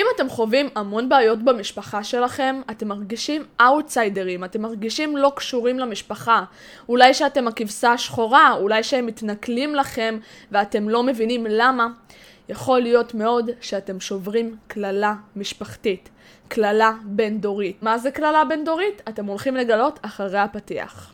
אם אתם חווים המון בעיות במשפחה שלכם, אתם מרגישים אאוטסיידרים, אתם מרגישים לא קשורים למשפחה. אולי שאתם הכבשה השחורה, אולי שהם מתנכלים לכם ואתם לא מבינים למה. יכול להיות מאוד שאתם שוברים קללה משפחתית, קללה בין-דורית. מה זה קללה בין-דורית? אתם הולכים לגלות אחרי הפתיח.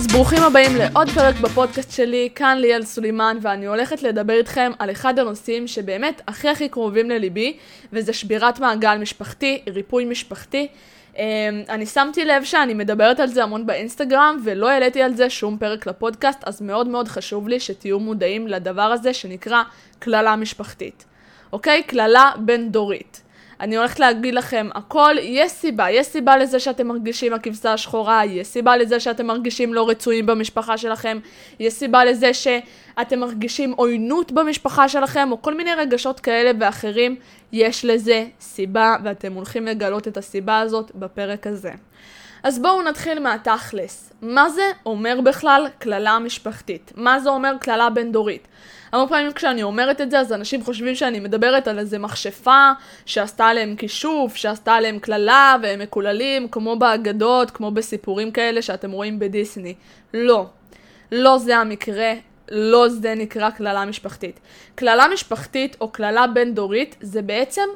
אז ברוכים הבאים לעוד פרק בפודקאסט שלי, כאן ליאל סולימן, ואני הולכת לדבר איתכם על אחד הנושאים שבאמת הכי הכי קרובים לליבי, וזה שבירת מעגל משפחתי, ריפוי משפחתי. אמ, אני שמתי לב שאני מדברת על זה המון באינסטגרם, ולא העליתי על זה שום פרק לפודקאסט, אז מאוד מאוד חשוב לי שתהיו מודעים לדבר הזה שנקרא קללה משפחתית. אוקיי? קללה בין-דורית. אני הולכת להגיד לכם הכל, יש סיבה, יש סיבה לזה שאתם מרגישים הכבשה השחורה, יש סיבה לזה שאתם מרגישים לא רצויים במשפחה שלכם, יש סיבה לזה שאתם מרגישים עוינות במשפחה שלכם, או כל מיני רגשות כאלה ואחרים, יש לזה סיבה, ואתם הולכים לגלות את הסיבה הזאת בפרק הזה. אז בואו נתחיל מהתכלס. מה זה אומר בכלל קללה משפחתית? מה זה אומר קללה בין-דורית? הרבה פעמים כשאני אומרת את זה, אז אנשים חושבים שאני מדברת על איזה מכשפה שעשתה עליהם כישוף, שעשתה עליהם קללה, והם מקוללים, כמו באגדות, כמו בסיפורים כאלה שאתם רואים בדיסני. לא. לא זה המקרה, לא זה נקרא קללה משפחתית. קללה משפחתית או קללה בין-דורית זה בעצם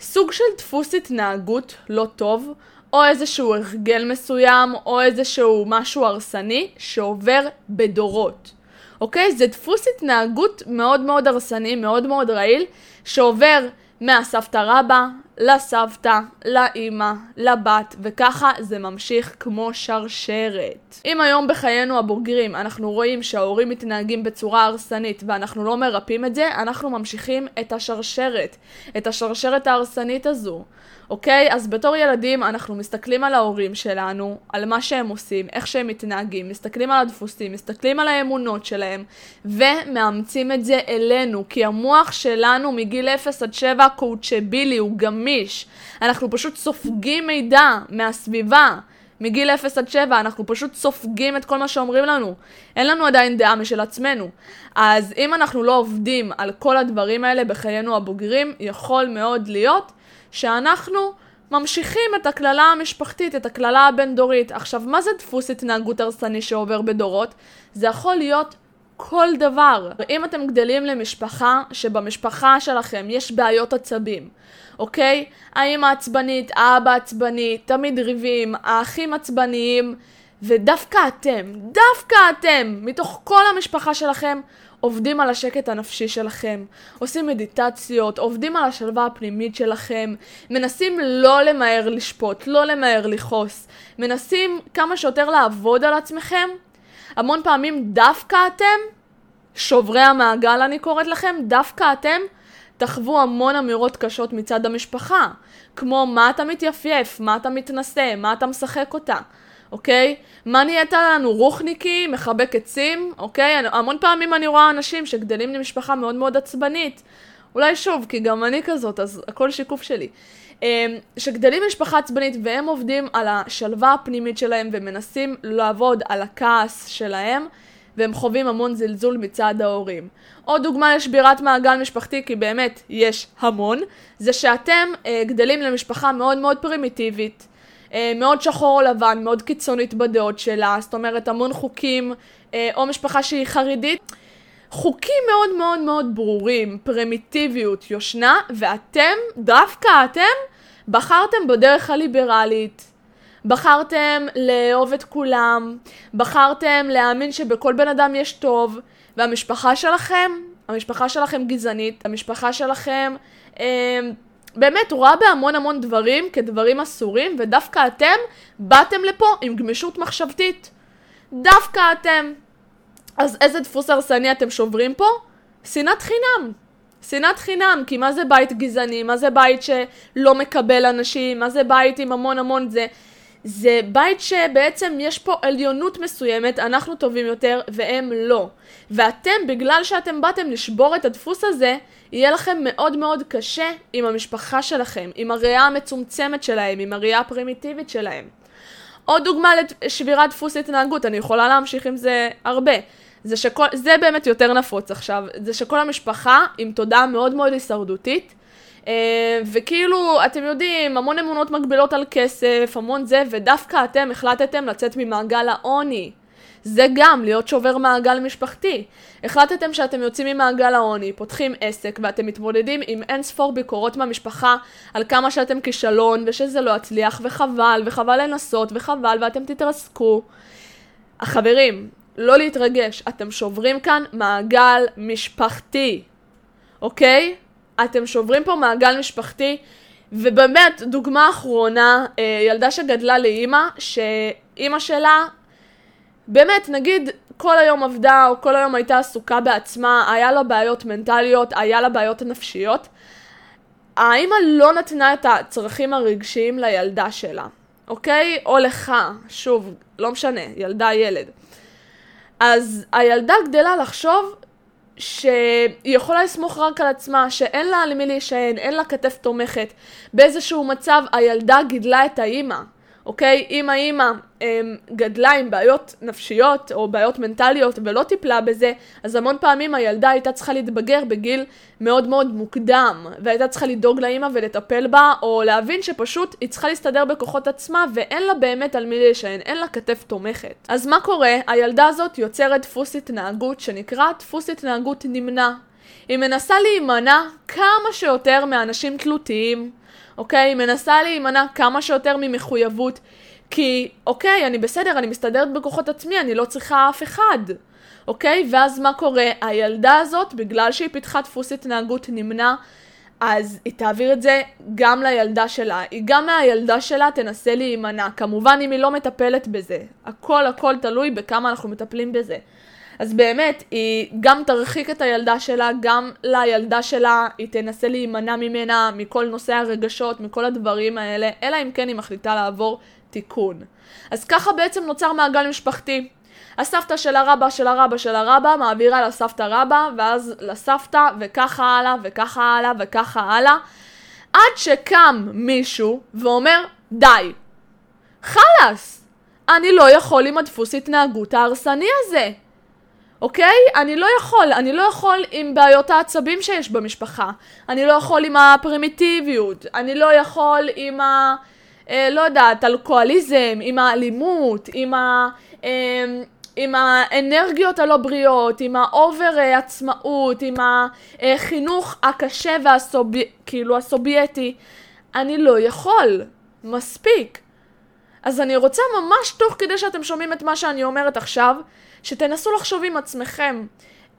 סוג של דפוס התנהגות לא טוב, או איזשהו הרגל מסוים, או איזשהו משהו הרסני שעובר בדורות. אוקיי? זה דפוס התנהגות מאוד מאוד הרסני, מאוד מאוד רעיל, שעובר מהסבתא רבא לסבתא, לאימא, לבת, וככה זה ממשיך כמו שרשרת. אם היום בחיינו הבוגרים אנחנו רואים שההורים מתנהגים בצורה הרסנית ואנחנו לא מרפאים את זה, אנחנו ממשיכים את השרשרת, את השרשרת ההרסנית הזו. אוקיי? אז בתור ילדים אנחנו מסתכלים על ההורים שלנו, על מה שהם עושים, איך שהם מתנהגים, מסתכלים על הדפוסים, מסתכלים על האמונות שלהם, ומאמצים את זה אלינו, כי המוח שלנו מגיל 0 עד 7 קואוצ'בילי, הוא גמיש. אנחנו פשוט סופגים מידע מהסביבה. מגיל 0 עד 7 אנחנו פשוט סופגים את כל מה שאומרים לנו. אין לנו עדיין דעה משל עצמנו. אז אם אנחנו לא עובדים על כל הדברים האלה בחיינו הבוגרים, יכול מאוד להיות שאנחנו ממשיכים את הקללה המשפחתית, את הקללה הבין-דורית. עכשיו, מה זה דפוס התנהגות הרסני שעובר בדורות? זה יכול להיות כל דבר. אם אתם גדלים למשפחה שבמשפחה שלכם יש בעיות עצבים, אוקיי? האמא עצבנית, האבא עצבני, תמיד ריבים, האחים עצבניים, ודווקא אתם, דווקא אתם, מתוך כל המשפחה שלכם, עובדים על השקט הנפשי שלכם, עושים מדיטציות, עובדים על השלווה הפנימית שלכם, מנסים לא למהר לשפוט, לא למהר לכעוס, מנסים כמה שיותר לעבוד על עצמכם. המון פעמים דווקא אתם, שוברי המעגל אני קוראת לכם, דווקא אתם תחוו המון אמירות קשות מצד המשפחה, כמו מה אתה מתייפייף, מה אתה מתנשא, מה אתה משחק אותה. אוקיי? מה נהיית לנו? רוחניקי, מחבק עצים, אוקיי? המון פעמים אני רואה אנשים שגדלים למשפחה מאוד מאוד עצבנית. אולי שוב, כי גם אני כזאת, אז הכל שיקוף שלי. אמ, שגדלים למשפחה עצבנית והם עובדים על השלווה הפנימית שלהם ומנסים לעבוד על הכעס שלהם, והם חווים המון זלזול מצד ההורים. עוד דוגמה לשבירת מעגל משפחתי, כי באמת יש המון, זה שאתם אה, גדלים למשפחה מאוד מאוד פרימיטיבית. אה, מאוד שחור או לבן, מאוד קיצונית בדעות שלה, זאת אומרת המון חוקים, אה, או משפחה שהיא חרדית. חוקים מאוד מאוד מאוד ברורים, פרימיטיביות, יושנה, ואתם, דווקא אתם, בחרתם בדרך הליברלית. בחרתם לאהוב את כולם, בחרתם להאמין שבכל בן אדם יש טוב, והמשפחה שלכם, המשפחה שלכם גזענית, המשפחה שלכם אה, באמת רואה בהמון המון דברים כדברים אסורים, ודווקא אתם באתם לפה עם גמישות מחשבתית. דווקא אתם. אז איזה דפוס הרסני אתם שוברים פה? שנאת חינם. שנאת חינם, כי מה זה בית גזעני? מה זה בית שלא מקבל אנשים? מה זה בית עם המון המון זה? זה בית שבעצם יש פה עליונות מסוימת, אנחנו טובים יותר והם לא. ואתם, בגלל שאתם באתם לשבור את הדפוס הזה, יהיה לכם מאוד מאוד קשה עם המשפחה שלכם, עם הראייה המצומצמת שלהם, עם הראייה הפרימיטיבית שלהם. עוד דוגמה לשבירת דפוס התנהגות, אני יכולה להמשיך עם זה הרבה. זה שכל, זה באמת יותר נפוץ עכשיו, זה שכל המשפחה עם תודעה מאוד מאוד הישרדותית, אה, וכאילו, אתם יודעים, המון אמונות מגבילות על כסף, המון זה, ודווקא אתם החלטתם לצאת ממעגל העוני. זה גם להיות שובר מעגל משפחתי. החלטתם שאתם יוצאים ממעגל העוני, פותחים עסק ואתם מתמודדים עם אין ספור ביקורות מהמשפחה על כמה שאתם כישלון ושזה לא יצליח וחבל וחבל לנסות וחבל ואתם תתרסקו. החברים, לא להתרגש, אתם שוברים כאן מעגל משפחתי, אוקיי? אתם שוברים פה מעגל משפחתי, ובאמת, דוגמה אחרונה, אה, ילדה שגדלה לאימא, שאימא שלה, באמת, נגיד, כל היום עבדה, או כל היום הייתה עסוקה בעצמה, היה לה בעיות מנטליות, היה לה בעיות נפשיות. האימא לא נתנה את הצרכים הרגשיים לילדה שלה, אוקיי? או לך, שוב, לא משנה, ילדה, ילד. אז הילדה גדלה לחשוב שהיא יכולה לסמוך רק על עצמה, שאין לה למי להישען, אין לה כתף תומכת. באיזשהו מצב הילדה גידלה את האימא. אוקיי? אם האימא אמ, גדלה עם בעיות נפשיות או בעיות מנטליות ולא טיפלה בזה, אז המון פעמים הילדה הייתה צריכה להתבגר בגיל מאוד מאוד מוקדם, והייתה צריכה לדאוג לאימא ולטפל בה, או להבין שפשוט היא צריכה להסתדר בכוחות עצמה ואין לה באמת על מי להישען, אין לה כתף תומכת. אז מה קורה? הילדה הזאת יוצרת דפוס התנהגות שנקרא דפוס התנהגות נמנע. היא מנסה להימנע כמה שיותר מאנשים תלותיים, אוקיי? היא מנסה להימנע כמה שיותר ממחויבות, כי אוקיי, אני בסדר, אני מסתדרת בכוחות עצמי, אני לא צריכה אף אחד. אוקיי? ואז מה קורה? הילדה הזאת, בגלל שהיא פיתחה דפוס התנהגות נמנע, אז היא תעביר את זה גם לילדה שלה. היא גם מהילדה שלה תנסה להימנע. כמובן אם היא לא מטפלת בזה. הכל הכל תלוי בכמה אנחנו מטפלים בזה. אז באמת, היא גם תרחיק את הילדה שלה, גם לילדה שלה היא תנסה להימנע ממנה, מכל נושא הרגשות, מכל הדברים האלה, אלא אם כן היא מחליטה לעבור תיקון. אז ככה בעצם נוצר מעגל משפחתי. הסבתא של הרבה של הרבה של הרבה מעבירה לסבתא רבא, ואז לסבתא, וככה הלאה, וככה הלאה, וככה הלאה, עד שקם מישהו ואומר, די, חלאס, אני לא יכול עם הדפוס התנהגות ההרסני הזה. אוקיי? אני לא יכול, אני לא יכול עם בעיות העצבים שיש במשפחה. אני לא יכול עם הפרימיטיביות. אני לא יכול עם ה... אה, לא יודעת, אלכוהוליזם, עם האלימות, עם ה... אה, עם האנרגיות הלא בריאות, עם ה over אה, עצמאות, עם החינוך הקשה והסובי... כאילו הסובייטי. אני לא יכול. מספיק. אז אני רוצה ממש תוך כדי שאתם שומעים את מה שאני אומרת עכשיו, שתנסו לחשוב עם עצמכם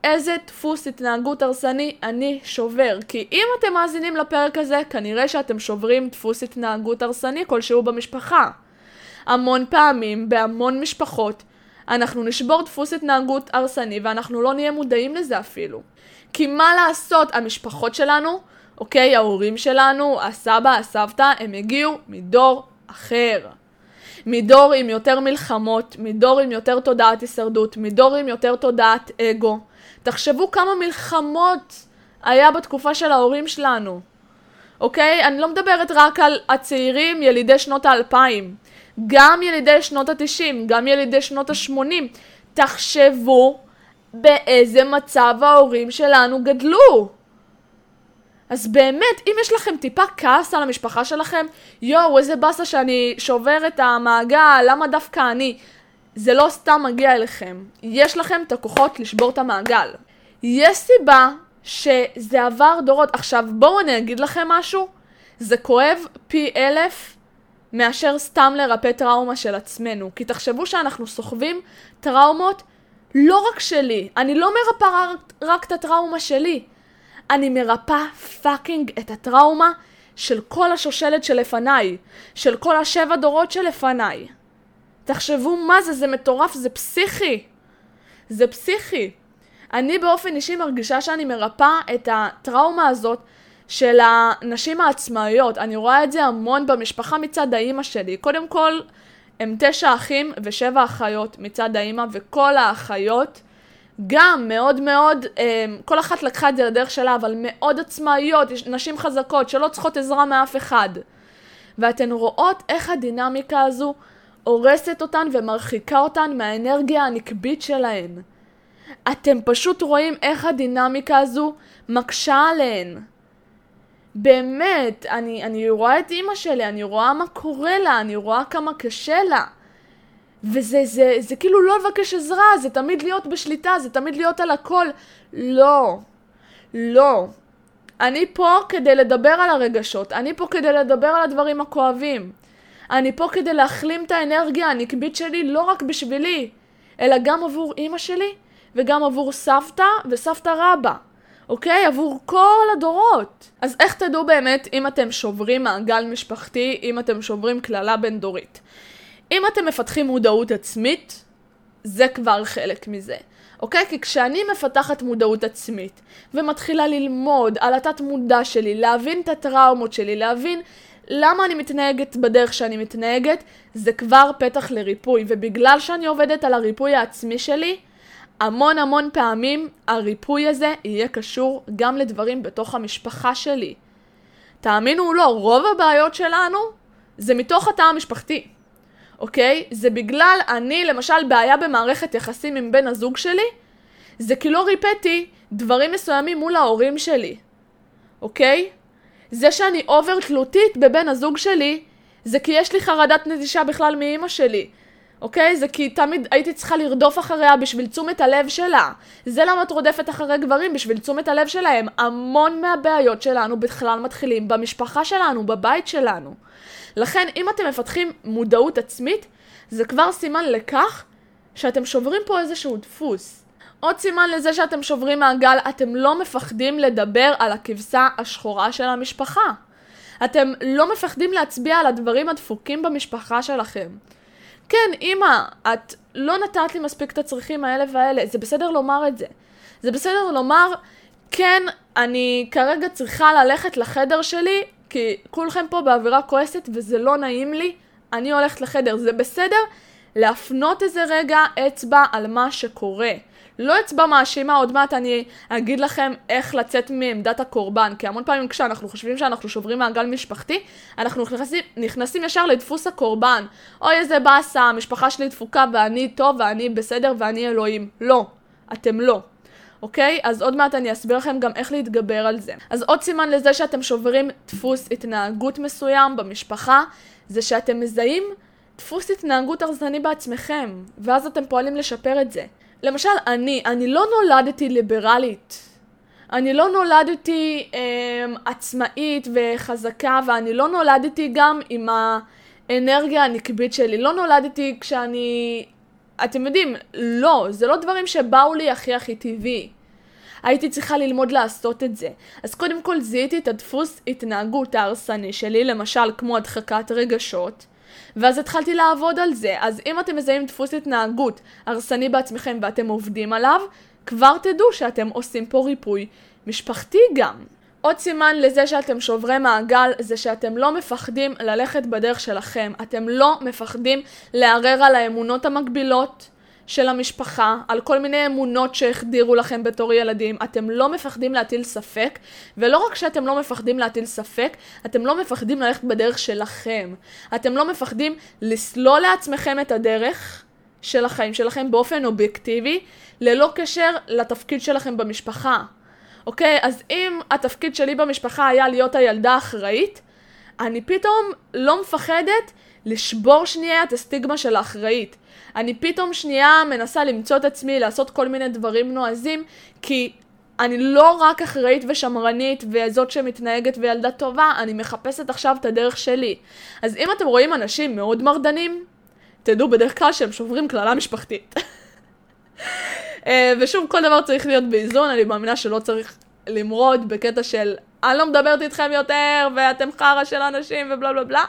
איזה דפוס התנהגות הרסני אני שובר. כי אם אתם מאזינים לפרק הזה, כנראה שאתם שוברים דפוס התנהגות הרסני כלשהו במשפחה. המון פעמים, בהמון משפחות, אנחנו נשבור דפוס התנהגות הרסני ואנחנו לא נהיה מודעים לזה אפילו. כי מה לעשות, המשפחות שלנו, אוקיי, ההורים שלנו, הסבא, הסבתא, הם הגיעו מדור אחר. מדור עם יותר מלחמות, מדור עם יותר תודעת הישרדות, מדור עם יותר תודעת אגו. תחשבו כמה מלחמות היה בתקופה של ההורים שלנו. אוקיי? אני לא מדברת רק על הצעירים ילידי שנות האלפיים. גם ילידי שנות התשעים, גם ילידי שנות השמונים. תחשבו באיזה מצב ההורים שלנו גדלו. אז באמת, אם יש לכם טיפה כעס על המשפחה שלכם, יואו, איזה באסה שאני שובר את המעגל, למה דווקא אני? זה לא סתם מגיע אליכם. יש לכם את הכוחות לשבור את המעגל. יש סיבה שזה עבר דורות. עכשיו, בואו אני אגיד לכם משהו. זה כואב פי אלף מאשר סתם לרפא טראומה של עצמנו. כי תחשבו שאנחנו סוחבים טראומות לא רק שלי. אני לא מרפא רק, רק את הטראומה שלי. אני מרפא fucking את הטראומה של כל השושלת שלפניי, של כל השבע דורות שלפניי. תחשבו מה זה, זה מטורף, זה פסיכי. זה פסיכי. אני באופן אישי מרגישה שאני מרפא את הטראומה הזאת של הנשים העצמאיות. אני רואה את זה המון במשפחה מצד האימא שלי. קודם כל, הם תשע אחים ושבע אחיות מצד האימא, וכל האחיות גם מאוד מאוד, אה, כל אחת לקחה את זה לדרך שלה, אבל מאוד עצמאיות, יש נשים חזקות שלא צריכות עזרה מאף אחד. ואתן רואות איך הדינמיקה הזו הורסת אותן ומרחיקה אותן מהאנרגיה הנקבית שלהן. אתם פשוט רואים איך הדינמיקה הזו מקשה עליהן. באמת, אני, אני רואה את אימא שלי, אני רואה מה קורה לה, אני רואה כמה קשה לה. וזה זה, זה כאילו לא לבקש עזרה, זה תמיד להיות בשליטה, זה תמיד להיות על הכל. לא. לא. אני פה כדי לדבר על הרגשות, אני פה כדי לדבר על הדברים הכואבים. אני פה כדי להחלים את האנרגיה הנקבית שלי לא רק בשבילי, אלא גם עבור אימא שלי וגם עבור סבתא וסבתא רבא. אוקיי? עבור כל הדורות. אז איך תדעו באמת אם אתם שוברים מעגל משפחתי, אם אתם שוברים קללה בין דורית? אם אתם מפתחים מודעות עצמית, זה כבר חלק מזה. אוקיי? כי כשאני מפתחת מודעות עצמית ומתחילה ללמוד על התת מודע שלי, להבין את הטראומות שלי, להבין למה אני מתנהגת בדרך שאני מתנהגת, זה כבר פתח לריפוי. ובגלל שאני עובדת על הריפוי העצמי שלי, המון המון פעמים הריפוי הזה יהיה קשור גם לדברים בתוך המשפחה שלי. תאמינו או לא, רוב הבעיות שלנו זה מתוך התא המשפחתי, אוקיי? זה בגלל אני, למשל, בעיה במערכת יחסים עם בן הזוג שלי, זה כי לא ריפאתי דברים מסוימים מול ההורים שלי, אוקיי? זה שאני אובר תלותית בבן הזוג שלי, זה כי יש לי חרדת נטישה בכלל מאימא שלי. אוקיי? זה כי תמיד הייתי צריכה לרדוף אחריה בשביל תשומת הלב שלה. זה למה את רודפת אחרי גברים, בשביל תשומת הלב שלהם. המון מהבעיות שלנו בכלל מתחילים במשפחה שלנו, בבית שלנו. לכן, אם אתם מפתחים מודעות עצמית, זה כבר סימן לכך שאתם שוברים פה איזשהו דפוס. עוד סימן לזה שאתם שוברים מעגל, אתם לא מפחדים לדבר על הכבשה השחורה של המשפחה. אתם לא מפחדים להצביע על הדברים הדפוקים במשפחה שלכם. כן, אמא, את לא נתת לי מספיק את הצרכים האלה והאלה, זה בסדר לומר את זה. זה בסדר לומר, כן, אני כרגע צריכה ללכת לחדר שלי, כי כולכם פה באווירה כועסת וזה לא נעים לי, אני הולכת לחדר. זה בסדר להפנות איזה רגע אצבע על מה שקורה. לא אצבע מאשימה, עוד מעט אני אגיד לכם איך לצאת מעמדת הקורבן, כי המון פעמים כשאנחנו חושבים שאנחנו שוברים מעגל משפחתי, אנחנו נכנסים, נכנסים ישר לדפוס הקורבן. אוי איזה באסה, המשפחה שלי דפוקה ואני טוב ואני בסדר ואני אלוהים. לא, אתם לא. אוקיי? אז עוד מעט אני אסביר לכם גם איך להתגבר על זה. אז עוד סימן לזה שאתם שוברים דפוס התנהגות מסוים במשפחה, זה שאתם מזהים דפוס התנהגות הרסני בעצמכם, ואז אתם פועלים לשפר את זה. למשל, אני, אני לא נולדתי ליברלית. אני לא נולדתי אה, עצמאית וחזקה, ואני לא נולדתי גם עם האנרגיה הנקבית שלי. לא נולדתי כשאני... אתם יודעים, לא, זה לא דברים שבאו לי הכי הכי טבעי. הייתי צריכה ללמוד לעשות את זה. אז קודם כל זיהיתי את הדפוס התנהגות ההרסני שלי, למשל כמו הדחקת רגשות. ואז התחלתי לעבוד על זה. אז אם אתם מזהים דפוס התנהגות הרסני בעצמכם ואתם עובדים עליו, כבר תדעו שאתם עושים פה ריפוי משפחתי גם. עוד סימן לזה שאתם שוברי מעגל זה שאתם לא מפחדים ללכת בדרך שלכם. אתם לא מפחדים לערער על האמונות המקבילות של המשפחה, על כל מיני אמונות שהחדירו לכם בתור ילדים, אתם לא מפחדים להטיל ספק, ולא רק שאתם לא מפחדים להטיל ספק, אתם לא מפחדים ללכת בדרך שלכם. אתם לא מפחדים לסלול לעצמכם את הדרך של החיים שלכם באופן אובייקטיבי, ללא קשר לתפקיד שלכם במשפחה. אוקיי? אז אם התפקיד שלי במשפחה היה להיות הילדה האחראית, אני פתאום לא מפחדת לשבור שנייה את הסטיגמה של האחראית. אני פתאום שנייה מנסה למצוא את עצמי, לעשות כל מיני דברים נועזים, כי אני לא רק אחראית ושמרנית וזאת שמתנהגת וילדה טובה, אני מחפשת עכשיו את הדרך שלי. אז אם אתם רואים אנשים מאוד מרדנים, תדעו בדרך כלל שהם שוברים קללה משפחתית. אה, ושוב, כל דבר צריך להיות באיזון, אני מאמינה שלא צריך למרוד בקטע של אני לא מדברת איתכם יותר, ואתם חרא של אנשים ובלה בלה בלה.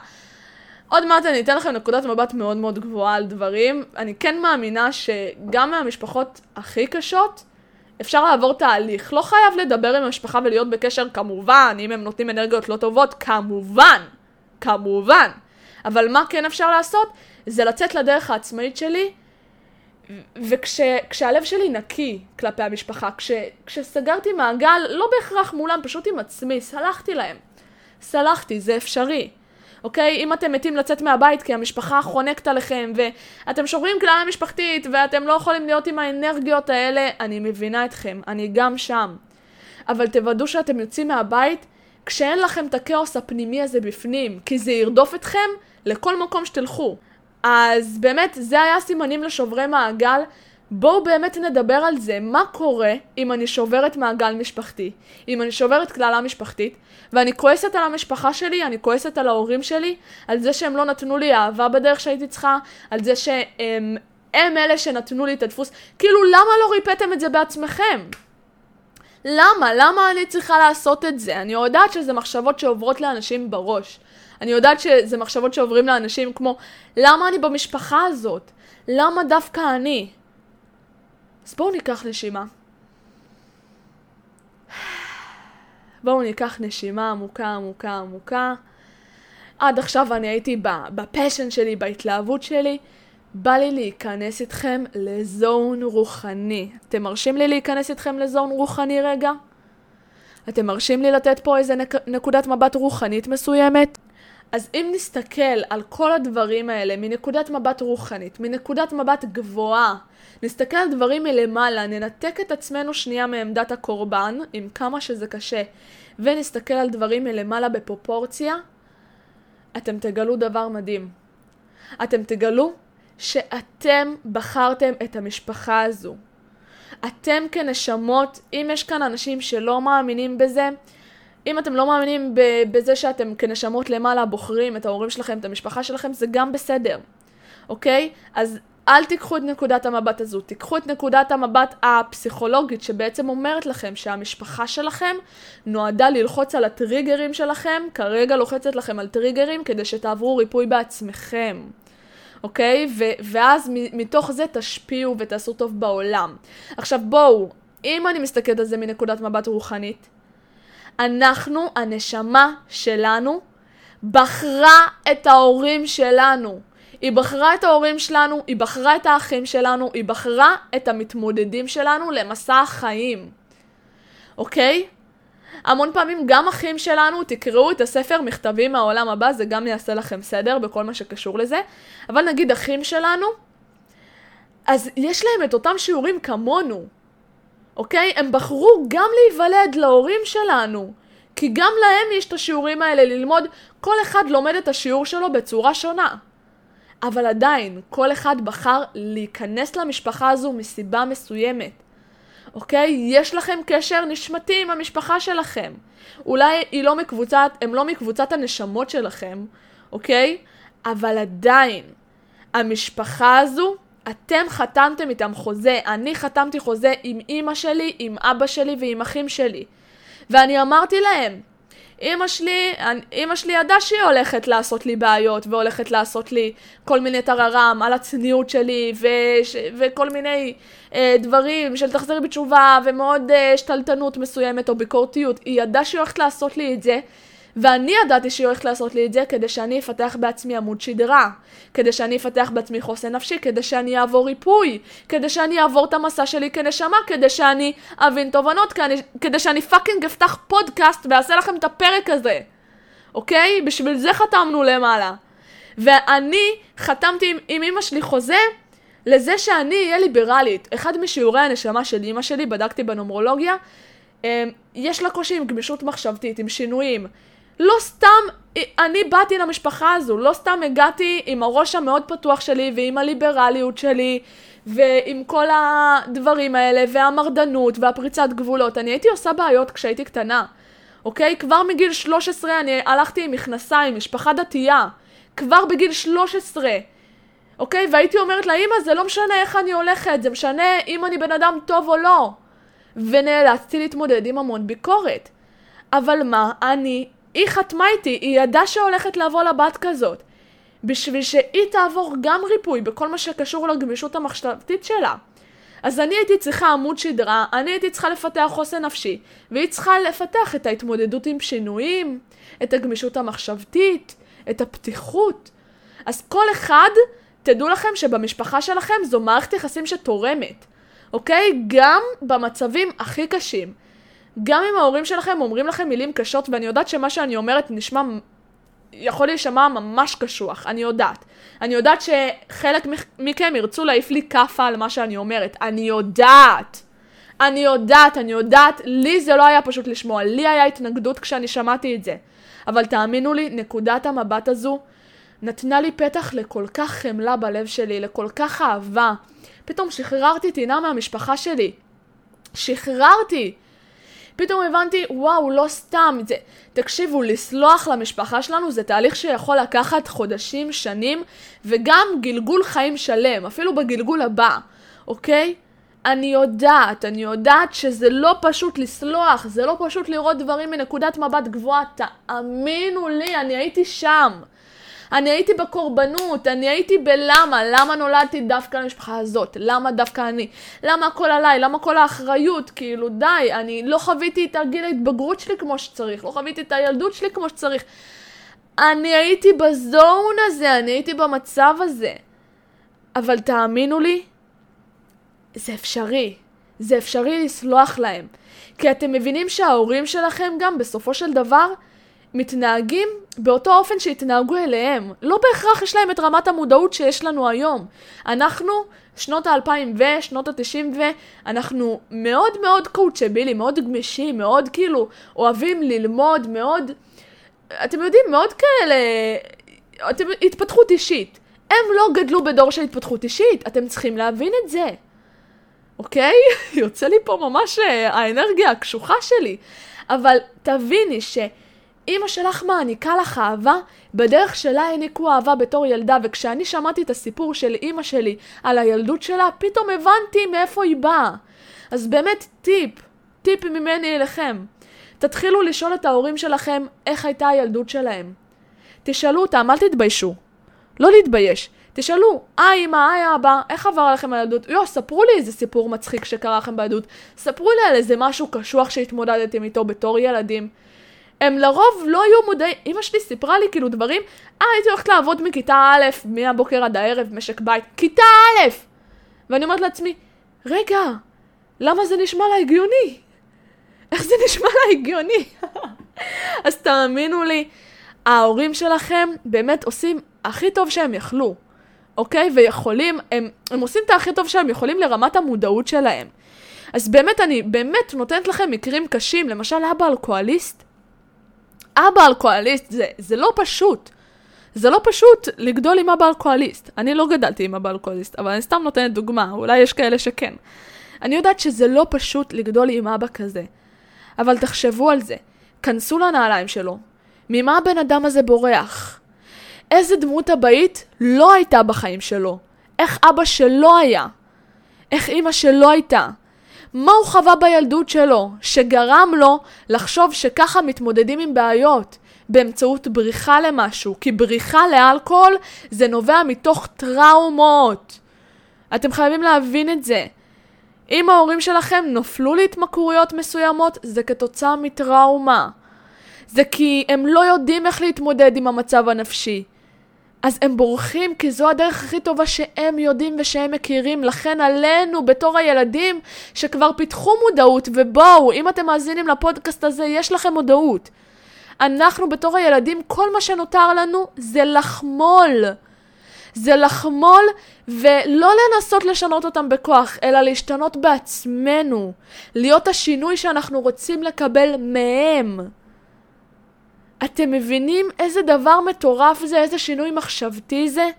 עוד מעט אני אתן לכם נקודת מבט מאוד מאוד גבוהה על דברים. אני כן מאמינה שגם מהמשפחות הכי קשות, אפשר לעבור תהליך. לא חייב לדבר עם המשפחה ולהיות בקשר כמובן, אם הם נותנים אנרגיות לא טובות, כמובן, כמובן. אבל מה כן אפשר לעשות? זה לצאת לדרך העצמאית שלי, וכשהלב שלי נקי כלפי המשפחה, כש, כשסגרתי מעגל, לא בהכרח מולם, פשוט עם עצמי, סלחתי להם. סלחתי, זה אפשרי. אוקיי? אם אתם מתים לצאת מהבית כי המשפחה חונקת עליכם ואתם שוברים כלל משפחתית ואתם לא יכולים להיות עם האנרגיות האלה, אני מבינה אתכם, אני גם שם. אבל תוודאו שאתם יוצאים מהבית כשאין לכם את הכאוס הפנימי הזה בפנים, כי זה ירדוף אתכם לכל מקום שתלכו. אז באמת, זה היה סימנים לשוברי מעגל. בואו באמת נדבר על זה, מה קורה אם אני שוברת מעגל משפחתי, אם אני שוברת קללה משפחתית, ואני כועסת על המשפחה שלי, אני כועסת על ההורים שלי, על זה שהם לא נתנו לי אהבה בדרך שהייתי צריכה, על זה שהם הם אלה שנתנו לי את הדפוס, כאילו למה לא ריפאתם את זה בעצמכם? למה? למה אני צריכה לעשות את זה? אני יודעת שזה מחשבות שעוברות לאנשים בראש. אני יודעת שזה מחשבות שעוברים לאנשים כמו, למה אני במשפחה הזאת? למה דווקא אני? אז בואו ניקח נשימה. בואו ניקח נשימה עמוקה עמוקה עמוקה. עד עכשיו אני הייתי בפשן שלי, בהתלהבות שלי. בא לי להיכנס איתכם לזון רוחני. אתם מרשים לי להיכנס איתכם לזון רוחני רגע? אתם מרשים לי לתת פה איזה נק... נקודת מבט רוחנית מסוימת? אז אם נסתכל על כל הדברים האלה מנקודת מבט רוחנית, מנקודת מבט גבוהה, נסתכל על דברים מלמעלה, ננתק את עצמנו שנייה מעמדת הקורבן, עם כמה שזה קשה, ונסתכל על דברים מלמעלה בפרופורציה, אתם תגלו דבר מדהים. אתם תגלו שאתם בחרתם את המשפחה הזו. אתם כנשמות, אם יש כאן אנשים שלא מאמינים בזה, אם אתם לא מאמינים בזה שאתם כנשמות למעלה בוחרים את ההורים שלכם, את המשפחה שלכם, זה גם בסדר, אוקיי? אז אל תיקחו את נקודת המבט הזו, תיקחו את נקודת המבט הפסיכולוגית שבעצם אומרת לכם שהמשפחה שלכם נועדה ללחוץ על הטריגרים שלכם, כרגע לוחצת לכם על טריגרים כדי שתעברו ריפוי בעצמכם. אוקיי? ו- ואז מתוך זה תשפיעו ותעשו טוב בעולם. עכשיו בואו, אם אני מסתכלת על זה מנקודת מבט רוחנית, אנחנו, הנשמה שלנו, בחרה את ההורים שלנו. היא בחרה את ההורים שלנו, היא בחרה את האחים שלנו, היא בחרה את המתמודדים שלנו למסע החיים. אוקיי? המון פעמים גם אחים שלנו, תקראו את הספר מכתבים מהעולם הבא, זה גם יעשה לכם סדר בכל מה שקשור לזה, אבל נגיד אחים שלנו, אז יש להם את אותם שיעורים כמונו, אוקיי? הם בחרו גם להיוולד להורים שלנו, כי גם להם יש את השיעורים האלה ללמוד, כל אחד לומד את השיעור שלו בצורה שונה. אבל עדיין, כל אחד בחר להיכנס למשפחה הזו מסיבה מסוימת. אוקיי? יש לכם קשר נשמתי עם המשפחה שלכם. אולי היא לא מקבוצת, הם לא מקבוצת הנשמות שלכם, אוקיי? אבל עדיין, המשפחה הזו, אתם חתמתם איתם חוזה. אני חתמתי חוזה עם אימא שלי, עם אבא שלי ועם אחים שלי. ואני אמרתי להם, אימא שלי, אימא שלי ידעה שהיא הולכת לעשות לי בעיות והולכת לעשות לי כל מיני טררם על הצניעות שלי וש, וכל מיני אה, דברים של תחזרי בתשובה ומאוד אה, שתלטנות מסוימת או ביקורתיות. היא ידעה שהיא הולכת לעשות לי את זה ואני ידעתי שהיא הולכת לעשות לי את זה כדי שאני אפתח בעצמי עמוד שדרה, כדי שאני אפתח בעצמי חוסן נפשי, כדי שאני אעבור ריפוי, כדי שאני אעבור את המסע שלי כנשמה, כדי שאני אבין תובנות, כדי, שאני fucking אפתח פודקאסט ואעשה לכם את הפרק הזה, אוקיי? בשביל זה חתמנו למעלה. ואני חתמתי עם, עם אמא שלי חוזה לזה שאני אהיה ליברלית. אחד משיעורי הנשמה של אמא שלי, בדקתי בנומרולוגיה, אמ, יש לה קושי עם גמישות מחשבתית, עם שינויים. לא סתם אני באתי למשפחה הזו, לא סתם הגעתי עם הראש המאוד פתוח שלי ועם הליברליות שלי ועם כל הדברים האלה והמרדנות והפריצת גבולות. אני הייתי עושה בעיות כשהייתי קטנה, אוקיי? כבר מגיל 13 אני הלכתי עם מכנסיים, משפחה דתייה. כבר בגיל 13. אוקיי? והייתי אומרת לה, אמא, זה לא משנה איך אני הולכת, זה משנה אם אני בן אדם טוב או לא. ונאלצתי להתמודד עם המון ביקורת. אבל מה, אני היא חתמה איתי, היא ידעה שהולכת לבוא לבת כזאת. בשביל שהיא תעבור גם ריפוי בכל מה שקשור לגמישות המחשבתית שלה. אז אני הייתי צריכה עמוד שדרה, אני הייתי צריכה לפתח חוסן נפשי, והיא צריכה לפתח את ההתמודדות עם שינויים, את הגמישות המחשבתית, את הפתיחות. אז כל אחד, תדעו לכם שבמשפחה שלכם זו מערכת יחסים שתורמת, אוקיי? גם במצבים הכי קשים. גם אם ההורים שלכם אומרים לכם מילים קשות, ואני יודעת שמה שאני אומרת נשמע, יכול להישמע ממש קשוח, אני יודעת. אני יודעת שחלק מכם ירצו להעיף לי כאפה על מה שאני אומרת, אני יודעת. אני יודעת, אני יודעת, לי זה לא היה פשוט לשמוע, לי היה התנגדות כשאני שמעתי את זה. אבל תאמינו לי, נקודת המבט הזו נתנה לי פתח לכל כך חמלה בלב שלי, לכל כך אהבה. פתאום שחררתי טינה מהמשפחה שלי. שחררתי. פתאום הבנתי, וואו, לא סתם, זה... תקשיבו, לסלוח למשפחה שלנו זה תהליך שיכול לקחת חודשים, שנים, וגם גלגול חיים שלם, אפילו בגלגול הבא, אוקיי? אני יודעת, אני יודעת שזה לא פשוט לסלוח, זה לא פשוט לראות דברים מנקודת מבט גבוהה, תאמינו לי, אני הייתי שם. אני הייתי בקורבנות, אני הייתי בלמה, למה נולדתי דווקא למשפחה הזאת, למה דווקא אני, למה הכל עליי, למה כל האחריות, כאילו די, אני לא חוויתי את הגיל ההתבגרות שלי כמו שצריך, לא חוויתי את הילדות שלי כמו שצריך. אני הייתי בזון הזה, אני הייתי במצב הזה. אבל תאמינו לי, זה אפשרי. זה אפשרי לסלוח להם. כי אתם מבינים שההורים שלכם גם בסופו של דבר מתנהגים באותו אופן שהתנהגו אליהם. לא בהכרח יש להם את רמת המודעות שיש לנו היום. אנחנו, שנות האלפיים ושנות התשעים ו... אנחנו מאוד מאוד קואוצ'בילים, מאוד גמישים, מאוד כאילו אוהבים ללמוד, מאוד... אתם יודעים, מאוד כאלה... אתם... התפתחות אישית. הם לא גדלו בדור של התפתחות אישית, אתם צריכים להבין את זה. אוקיי? יוצא לי פה ממש אה, האנרגיה הקשוחה שלי. אבל תביני שאימא שלך מעניקה לך אהבה, בדרך שלה העניקו אהבה בתור ילדה, וכשאני שמעתי את הסיפור של אימא שלי על הילדות שלה, פתאום הבנתי מאיפה היא באה. אז באמת טיפ, טיפ ממני אליכם. תתחילו לשאול את ההורים שלכם איך הייתה הילדות שלהם. תשאלו אותם, אל תתביישו. לא להתבייש. תשאלו, היי אמא, היי אבא, איך עבר לכם הילדות? יו, ספרו לי איזה סיפור מצחיק שקרה לכם בילדות. ספרו לי על איזה משהו קשוח שהתמודדתם איתו בתור ילדים. הם לרוב לא היו מודעים, אמא שלי סיפרה לי כאילו דברים, אה, הייתי הולכת לעבוד מכיתה א', מהבוקר עד הערב, משק בית, כיתה א'! ואני אומרת לעצמי, רגע, למה זה נשמע לה הגיוני? איך זה נשמע לה הגיוני? אז תאמינו לי, ההורים שלכם באמת עושים הכי טוב שהם יכלו. אוקיי? ויכולים, הם, הם עושים את הכי טוב שהם יכולים לרמת המודעות שלהם. אז באמת, אני באמת נותנת לכם מקרים קשים, למשל אבא אלכוהוליסט. אבא אלכוהוליסט זה, זה לא פשוט. זה לא פשוט לגדול עם אבא אלכוהוליסט. אני לא גדלתי עם אבא אלכוהוליסט, אבל אני סתם נותנת דוגמה, אולי יש כאלה שכן. אני יודעת שזה לא פשוט לגדול עם אבא כזה. אבל תחשבו על זה. כנסו לנעליים שלו. ממה הבן אדם הזה בורח? איזה דמות אבאית לא הייתה בחיים שלו? איך אבא שלו היה? איך אימא שלו הייתה? מה הוא חווה בילדות שלו, שגרם לו לחשוב שככה מתמודדים עם בעיות, באמצעות בריחה למשהו, כי בריחה לאלכוהול זה נובע מתוך טראומות. אתם חייבים להבין את זה. אם ההורים שלכם נפלו להתמכרויות מסוימות, זה כתוצאה מטראומה. זה כי הם לא יודעים איך להתמודד עם המצב הנפשי. אז הם בורחים כי זו הדרך הכי טובה שהם יודעים ושהם מכירים. לכן עלינו בתור הילדים שכבר פיתחו מודעות, ובואו, אם אתם מאזינים לפודקאסט הזה, יש לכם מודעות. אנחנו בתור הילדים, כל מה שנותר לנו זה לחמול. זה לחמול ולא לנסות לשנות אותם בכוח, אלא להשתנות בעצמנו. להיות השינוי שאנחנו רוצים לקבל מהם. אתם מבינים איזה דבר מטורף זה? איזה שינוי מחשבתי זה?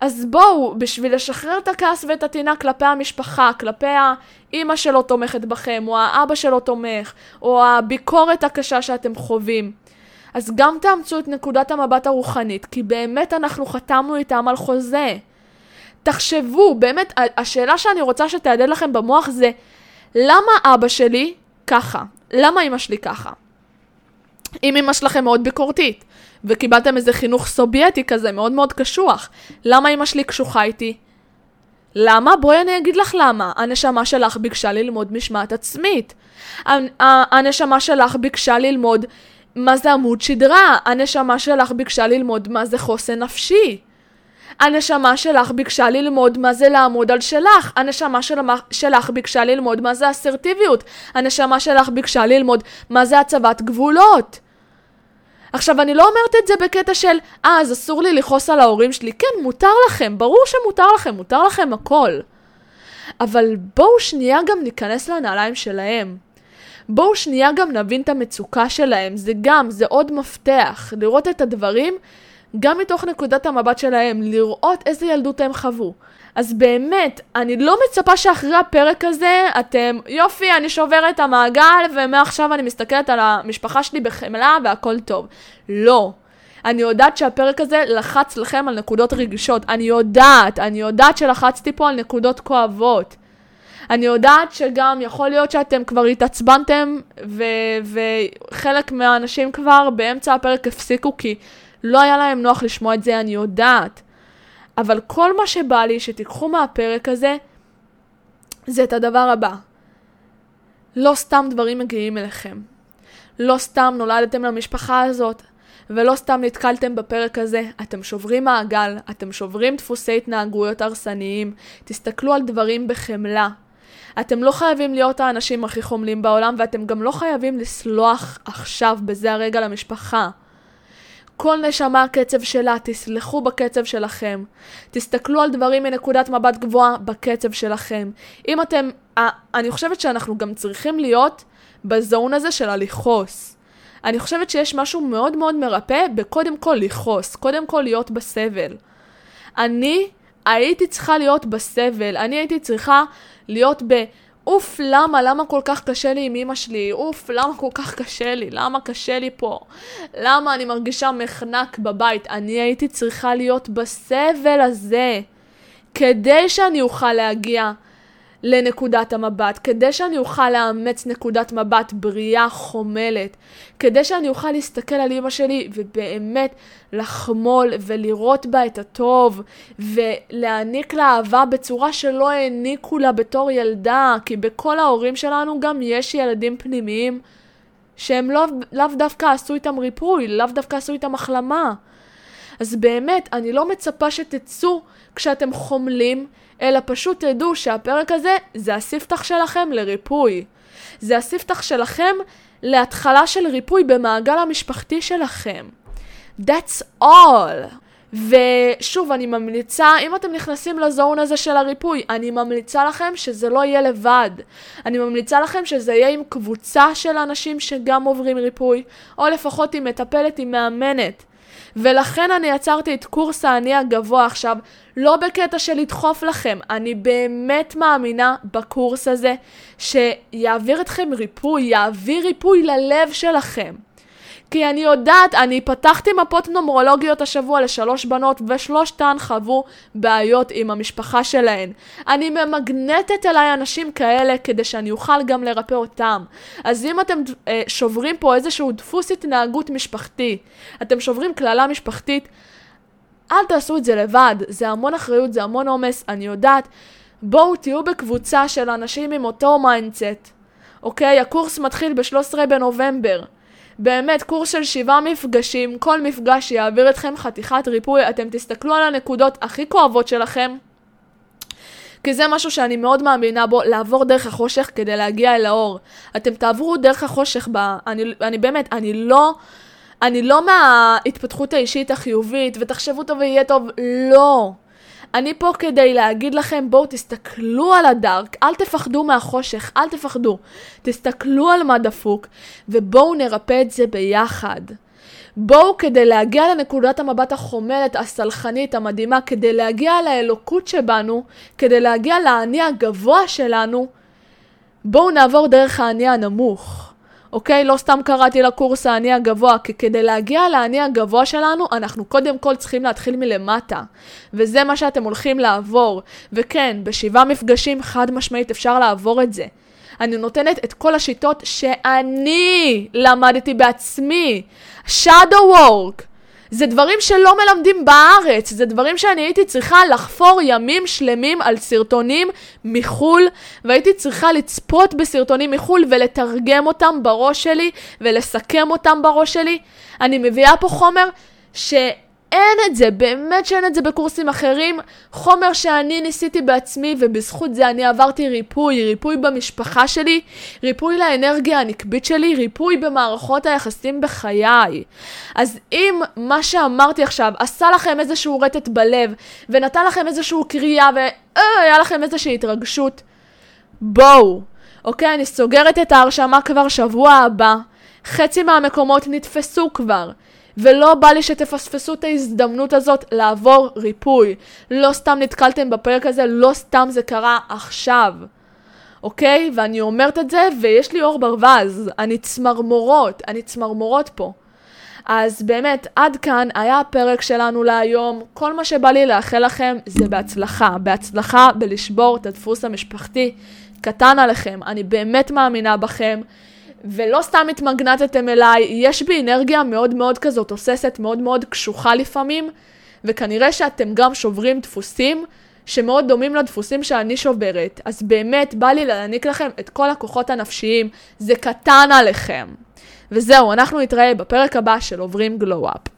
אז בואו, בשביל לשחרר את הכעס ואת הטינה כלפי המשפחה, כלפי האימא שלא תומכת בכם, או האבא שלא תומך, או הביקורת הקשה שאתם חווים, אז גם תאמצו את נקודת המבט הרוחנית, כי באמת אנחנו חתמנו איתם על חוזה. תחשבו, באמת, השאלה שאני רוצה שתהדהד לכם במוח זה, למה אבא שלי ככה? למה אמא שלי ככה? אם אמא שלכם מאוד ביקורתית, וקיבלתם איזה חינוך סובייטי כזה, מאוד מאוד קשוח, למה אמא שלי קשוחה איתי? למה? בואי אני אגיד לך למה. הנשמה שלך ביקשה ללמוד משמעת עצמית. הנשמה שלך ביקשה ללמוד מה זה עמוד שדרה? הנשמה שלך ביקשה ללמוד מה זה חוסן נפשי. הנשמה שלך ביקשה ללמוד מה זה לעמוד על שלך. הנשמה של... שלך ביקשה ללמוד מה זה אסרטיביות. הנשמה שלך ביקשה ללמוד מה זה הצבת גבולות. עכשיו, אני לא אומרת את זה בקטע של, אה, אז אסור לי לכעוס על ההורים שלי. כן, מותר לכם, ברור שמותר לכם, מותר לכם הכל. אבל בואו שנייה גם ניכנס לנעליים שלהם. בואו שנייה גם נבין את המצוקה שלהם, זה גם, זה עוד מפתח, לראות את הדברים גם מתוך נקודת המבט שלהם, לראות איזה ילדות הם חוו. אז באמת, אני לא מצפה שאחרי הפרק הזה אתם, יופי, אני שוברת את המעגל ומעכשיו אני מסתכלת על המשפחה שלי בחמלה והכל טוב. לא. אני יודעת שהפרק הזה לחץ לכם על נקודות רגישות. אני יודעת, אני יודעת שלחצתי פה על נקודות כואבות. אני יודעת שגם יכול להיות שאתם כבר התעצבנתם ו- וחלק מהאנשים כבר באמצע הפרק הפסיקו כי לא היה להם נוח לשמוע את זה, אני יודעת. אבל כל מה שבא לי שתיקחו מהפרק הזה זה את הדבר הבא. לא סתם דברים מגיעים אליכם. לא סתם נולדתם למשפחה הזאת, ולא סתם נתקלתם בפרק הזה. אתם שוברים מעגל, אתם שוברים דפוסי התנהגויות הרסניים. תסתכלו על דברים בחמלה. אתם לא חייבים להיות האנשים הכי חומלים בעולם, ואתם גם לא חייבים לסלוח עכשיו, בזה הרגע למשפחה. כל נשמה הקצב שלה, תסלחו בקצב שלכם. תסתכלו על דברים מנקודת מבט גבוהה בקצב שלכם. אם אתם, אני חושבת שאנחנו גם צריכים להיות ב zone הזה של הלכעוס. אני חושבת שיש משהו מאוד מאוד מרפא בקודם כל לכעוס, קודם כל להיות בסבל. אני הייתי צריכה להיות בסבל, אני הייתי צריכה להיות ב... אוף, למה? למה כל כך קשה לי עם אמא שלי? אוף, למה כל כך קשה לי? למה קשה לי פה? למה אני מרגישה מחנק בבית? אני הייתי צריכה להיות בסבל הזה כדי שאני אוכל להגיע לנקודת המבט, כדי שאני אוכל לאמץ נקודת מבט בריאה חומלת, כדי שאני אוכל להסתכל על אמא שלי ובאמת לחמול ולראות בה את הטוב ולהעניק לה אהבה בצורה שלא העניקו לה בתור ילדה, כי בכל ההורים שלנו גם יש ילדים פנימיים שהם לא, לאו דווקא עשו איתם ריפוי, לאו דווקא עשו איתם החלמה. אז באמת, אני לא מצפה שתצאו כשאתם חומלים, אלא פשוט תדעו שהפרק הזה זה הספתח שלכם לריפוי. זה הספתח שלכם להתחלה של ריפוי במעגל המשפחתי שלכם. That's all. ושוב, אני ממליצה, אם אתם נכנסים לזון הזה של הריפוי, אני ממליצה לכם שזה לא יהיה לבד. אני ממליצה לכם שזה יהיה עם קבוצה של אנשים שגם עוברים ריפוי, או לפחות עם מטפלת, עם מאמנת. ולכן אני יצרתי את קורס האני הגבוה עכשיו, לא בקטע של לדחוף לכם, אני באמת מאמינה בקורס הזה שיעביר אתכם ריפוי, יעביר ריפוי ללב שלכם. כי אני יודעת, אני פתחתי מפות נומרולוגיות השבוע לשלוש בנות, ושלושתן חוו בעיות עם המשפחה שלהן. אני ממגנטת אליי אנשים כאלה כדי שאני אוכל גם לרפא אותם. אז אם אתם אה, שוברים פה איזשהו דפוס התנהגות משפחתי, אתם שוברים קללה משפחתית, אל תעשו את זה לבד, זה המון אחריות, זה המון עומס, אני יודעת. בואו תהיו בקבוצה של אנשים עם אותו mindset. אוקיי? הקורס מתחיל ב-13 בנובמבר. באמת, קורס של שבעה מפגשים, כל מפגש יעביר אתכם חתיכת ריפוי, אתם תסתכלו על הנקודות הכי כואבות שלכם, כי זה משהו שאני מאוד מאמינה בו, לעבור דרך החושך כדי להגיע אל האור. אתם תעברו דרך החושך ב... אני, אני באמת, אני לא... אני לא מההתפתחות האישית החיובית, ותחשבו טוב ויהיה טוב, לא. אני פה כדי להגיד לכם, בואו תסתכלו על הדארק, אל תפחדו מהחושך, אל תפחדו. תסתכלו על מה דפוק, ובואו נרפא את זה ביחד. בואו כדי להגיע לנקודת המבט החומלת, הסלחנית, המדהימה, כדי להגיע לאלוקות שבנו, כדי להגיע לאני הגבוה שלנו, בואו נעבור דרך האני הנמוך. אוקיי? לא סתם קראתי לקורס האני הגבוה, כי כדי להגיע לאני הגבוה שלנו, אנחנו קודם כל צריכים להתחיל מלמטה. וזה מה שאתם הולכים לעבור. וכן, בשבעה מפגשים חד משמעית אפשר לעבור את זה. אני נותנת את כל השיטות שאני למדתי בעצמי. shadow work. זה דברים שלא מלמדים בארץ, זה דברים שאני הייתי צריכה לחפור ימים שלמים על סרטונים מחו"ל, והייתי צריכה לצפות בסרטונים מחו"ל ולתרגם אותם בראש שלי ולסכם אותם בראש שלי. אני מביאה פה חומר ש... אין את זה, באמת שאין את זה בקורסים אחרים. חומר שאני ניסיתי בעצמי, ובזכות זה אני עברתי ריפוי, ריפוי במשפחה שלי, ריפוי לאנרגיה הנקבית שלי, ריפוי במערכות היחסים בחיי. אז אם מה שאמרתי עכשיו עשה לכם איזשהו רטט בלב, ונתן לכם איזשהו קריאה, והיה לכם איזושהי התרגשות, בואו. אוקיי, אני סוגרת את ההרשמה כבר שבוע הבא. חצי מהמקומות נתפסו כבר. ולא בא לי שתפספסו את ההזדמנות הזאת לעבור ריפוי. לא סתם נתקלתם בפרק הזה, לא סתם זה קרה עכשיו. אוקיי? ואני אומרת את זה, ויש לי אור ברווז. אני צמרמורות, אני צמרמורות פה. אז באמת, עד כאן היה הפרק שלנו להיום. כל מה שבא לי לאחל לכם זה בהצלחה. בהצלחה בלשבור את הדפוס המשפחתי. קטן עליכם, אני באמת מאמינה בכם. ולא סתם התמגנטתם אליי, יש בי אנרגיה מאוד מאוד כזאת תוססת, מאוד מאוד קשוחה לפעמים, וכנראה שאתם גם שוברים דפוסים שמאוד דומים לדפוסים שאני שוברת. אז באמת בא לי להעניק לכם את כל הכוחות הנפשיים, זה קטן עליכם. וזהו, אנחנו נתראה בפרק הבא של עוברים גלו-אפ.